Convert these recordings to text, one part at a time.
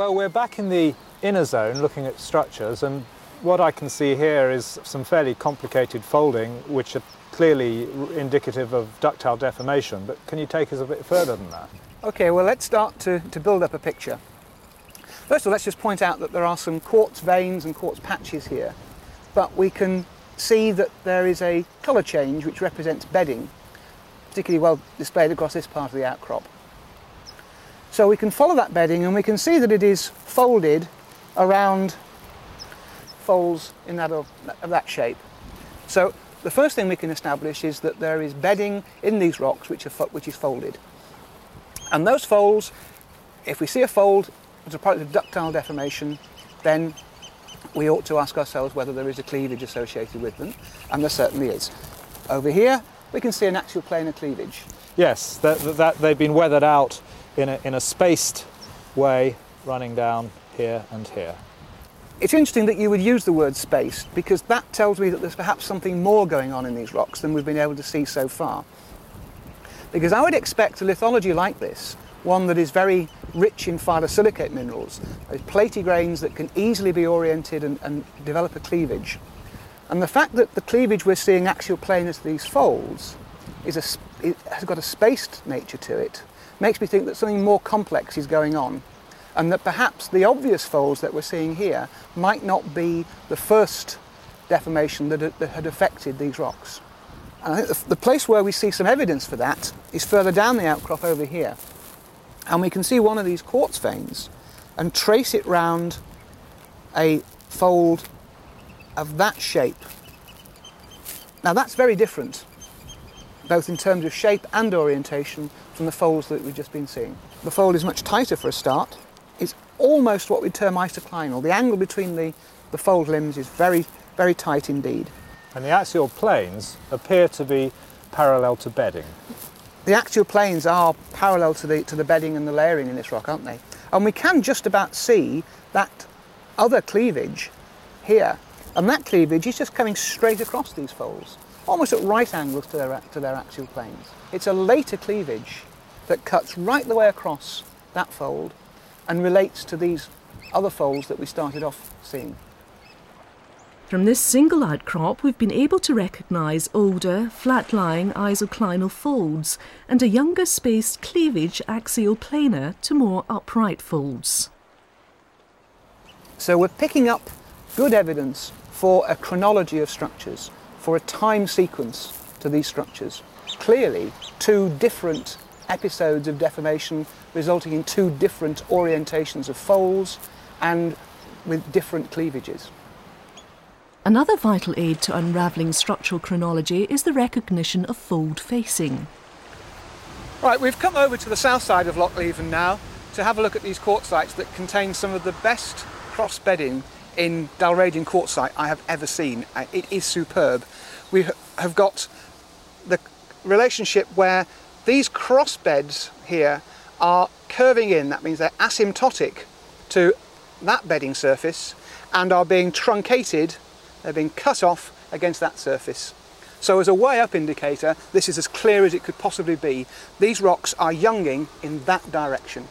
Well, we're back in the inner zone looking at structures, and what I can see here is some fairly complicated folding, which are clearly indicative of ductile deformation. But can you take us a bit further than that? Okay, well, let's start to, to build up a picture. First of all, let's just point out that there are some quartz veins and quartz patches here, but we can see that there is a colour change which represents bedding, particularly well displayed across this part of the outcrop. So we can follow that bedding and we can see that it is folded around folds in that of, of that shape. So the first thing we can establish is that there is bedding in these rocks which, are, which is folded. And those folds, if we see a fold as a product of ductile deformation, then we ought to ask ourselves whether there is a cleavage associated with them, and there certainly is. Over here, we can see an axial planar cleavage. Yes, that, that they've been weathered out in a, in a spaced way running down here and here. It's interesting that you would use the word spaced because that tells me that there's perhaps something more going on in these rocks than we've been able to see so far. Because I would expect a lithology like this, one that is very rich in phyllosilicate minerals, those platy grains that can easily be oriented and, and develop a cleavage. And the fact that the cleavage we're seeing axial planar to these folds is a, it has got a spaced nature to it makes me think that something more complex is going on and that perhaps the obvious folds that we're seeing here might not be the first deformation that, that had affected these rocks. And I think the, the place where we see some evidence for that is further down the outcrop over here. And we can see one of these quartz veins and trace it round a fold of that shape. Now that's very different, both in terms of shape and orientation from the folds that we've just been seeing. The fold is much tighter for a start. It's almost what we'd term isoclinal. The angle between the, the fold limbs is very, very tight indeed. And the axial planes appear to be parallel to bedding. The axial planes are parallel to the, to the bedding and the layering in this rock, aren't they? And we can just about see that other cleavage here. And that cleavage is just coming straight across these folds, almost at right angles to their, to their axial planes. It's a later cleavage that cuts right the way across that fold and relates to these other folds that we started off seeing. From this single outcrop, we've been able to recognise older, flat-lying isoclinal folds and a younger spaced cleavage axial planar to more upright folds. So we're picking up good evidence for a chronology of structures, for a time sequence to these structures. Clearly, two different episodes of deformation resulting in two different orientations of folds and with different cleavages. Another vital aid to unravelling structural chronology is the recognition of fold facing. Right, we've come over to the south side of Loch Leven now to have a look at these quartzites that contain some of the best cross bedding in Dalradian quartzite I have ever seen. Uh, it is superb. We have got the relationship where these cross beds here are curving in, that means they're asymptotic to that bedding surface and are being truncated, they're being cut off against that surface. So as a way up indicator, this is as clear as it could possibly be. These rocks are younging in that direction.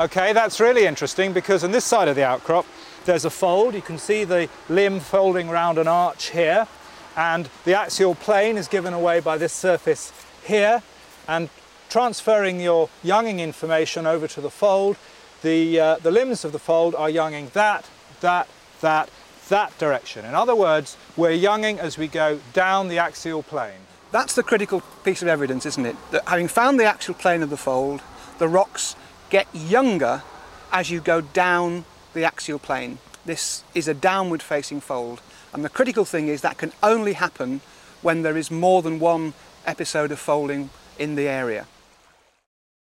Okay, that's really interesting because on this side of the outcrop, there's a fold. You can see the limb folding around an arch here and the axial plane is given away by this surface here and transferring your younging information over to the fold, the, uh, the limbs of the fold are younging that, that, that, that direction. In other words, we're younging as we go down the axial plane. That's the critical piece of evidence, isn't it? That having found the axial plane of the fold, the rocks get younger as you go down the axial plane. This is a downward facing fold. And the critical thing is that can only happen when there is more than one episode of folding in the area.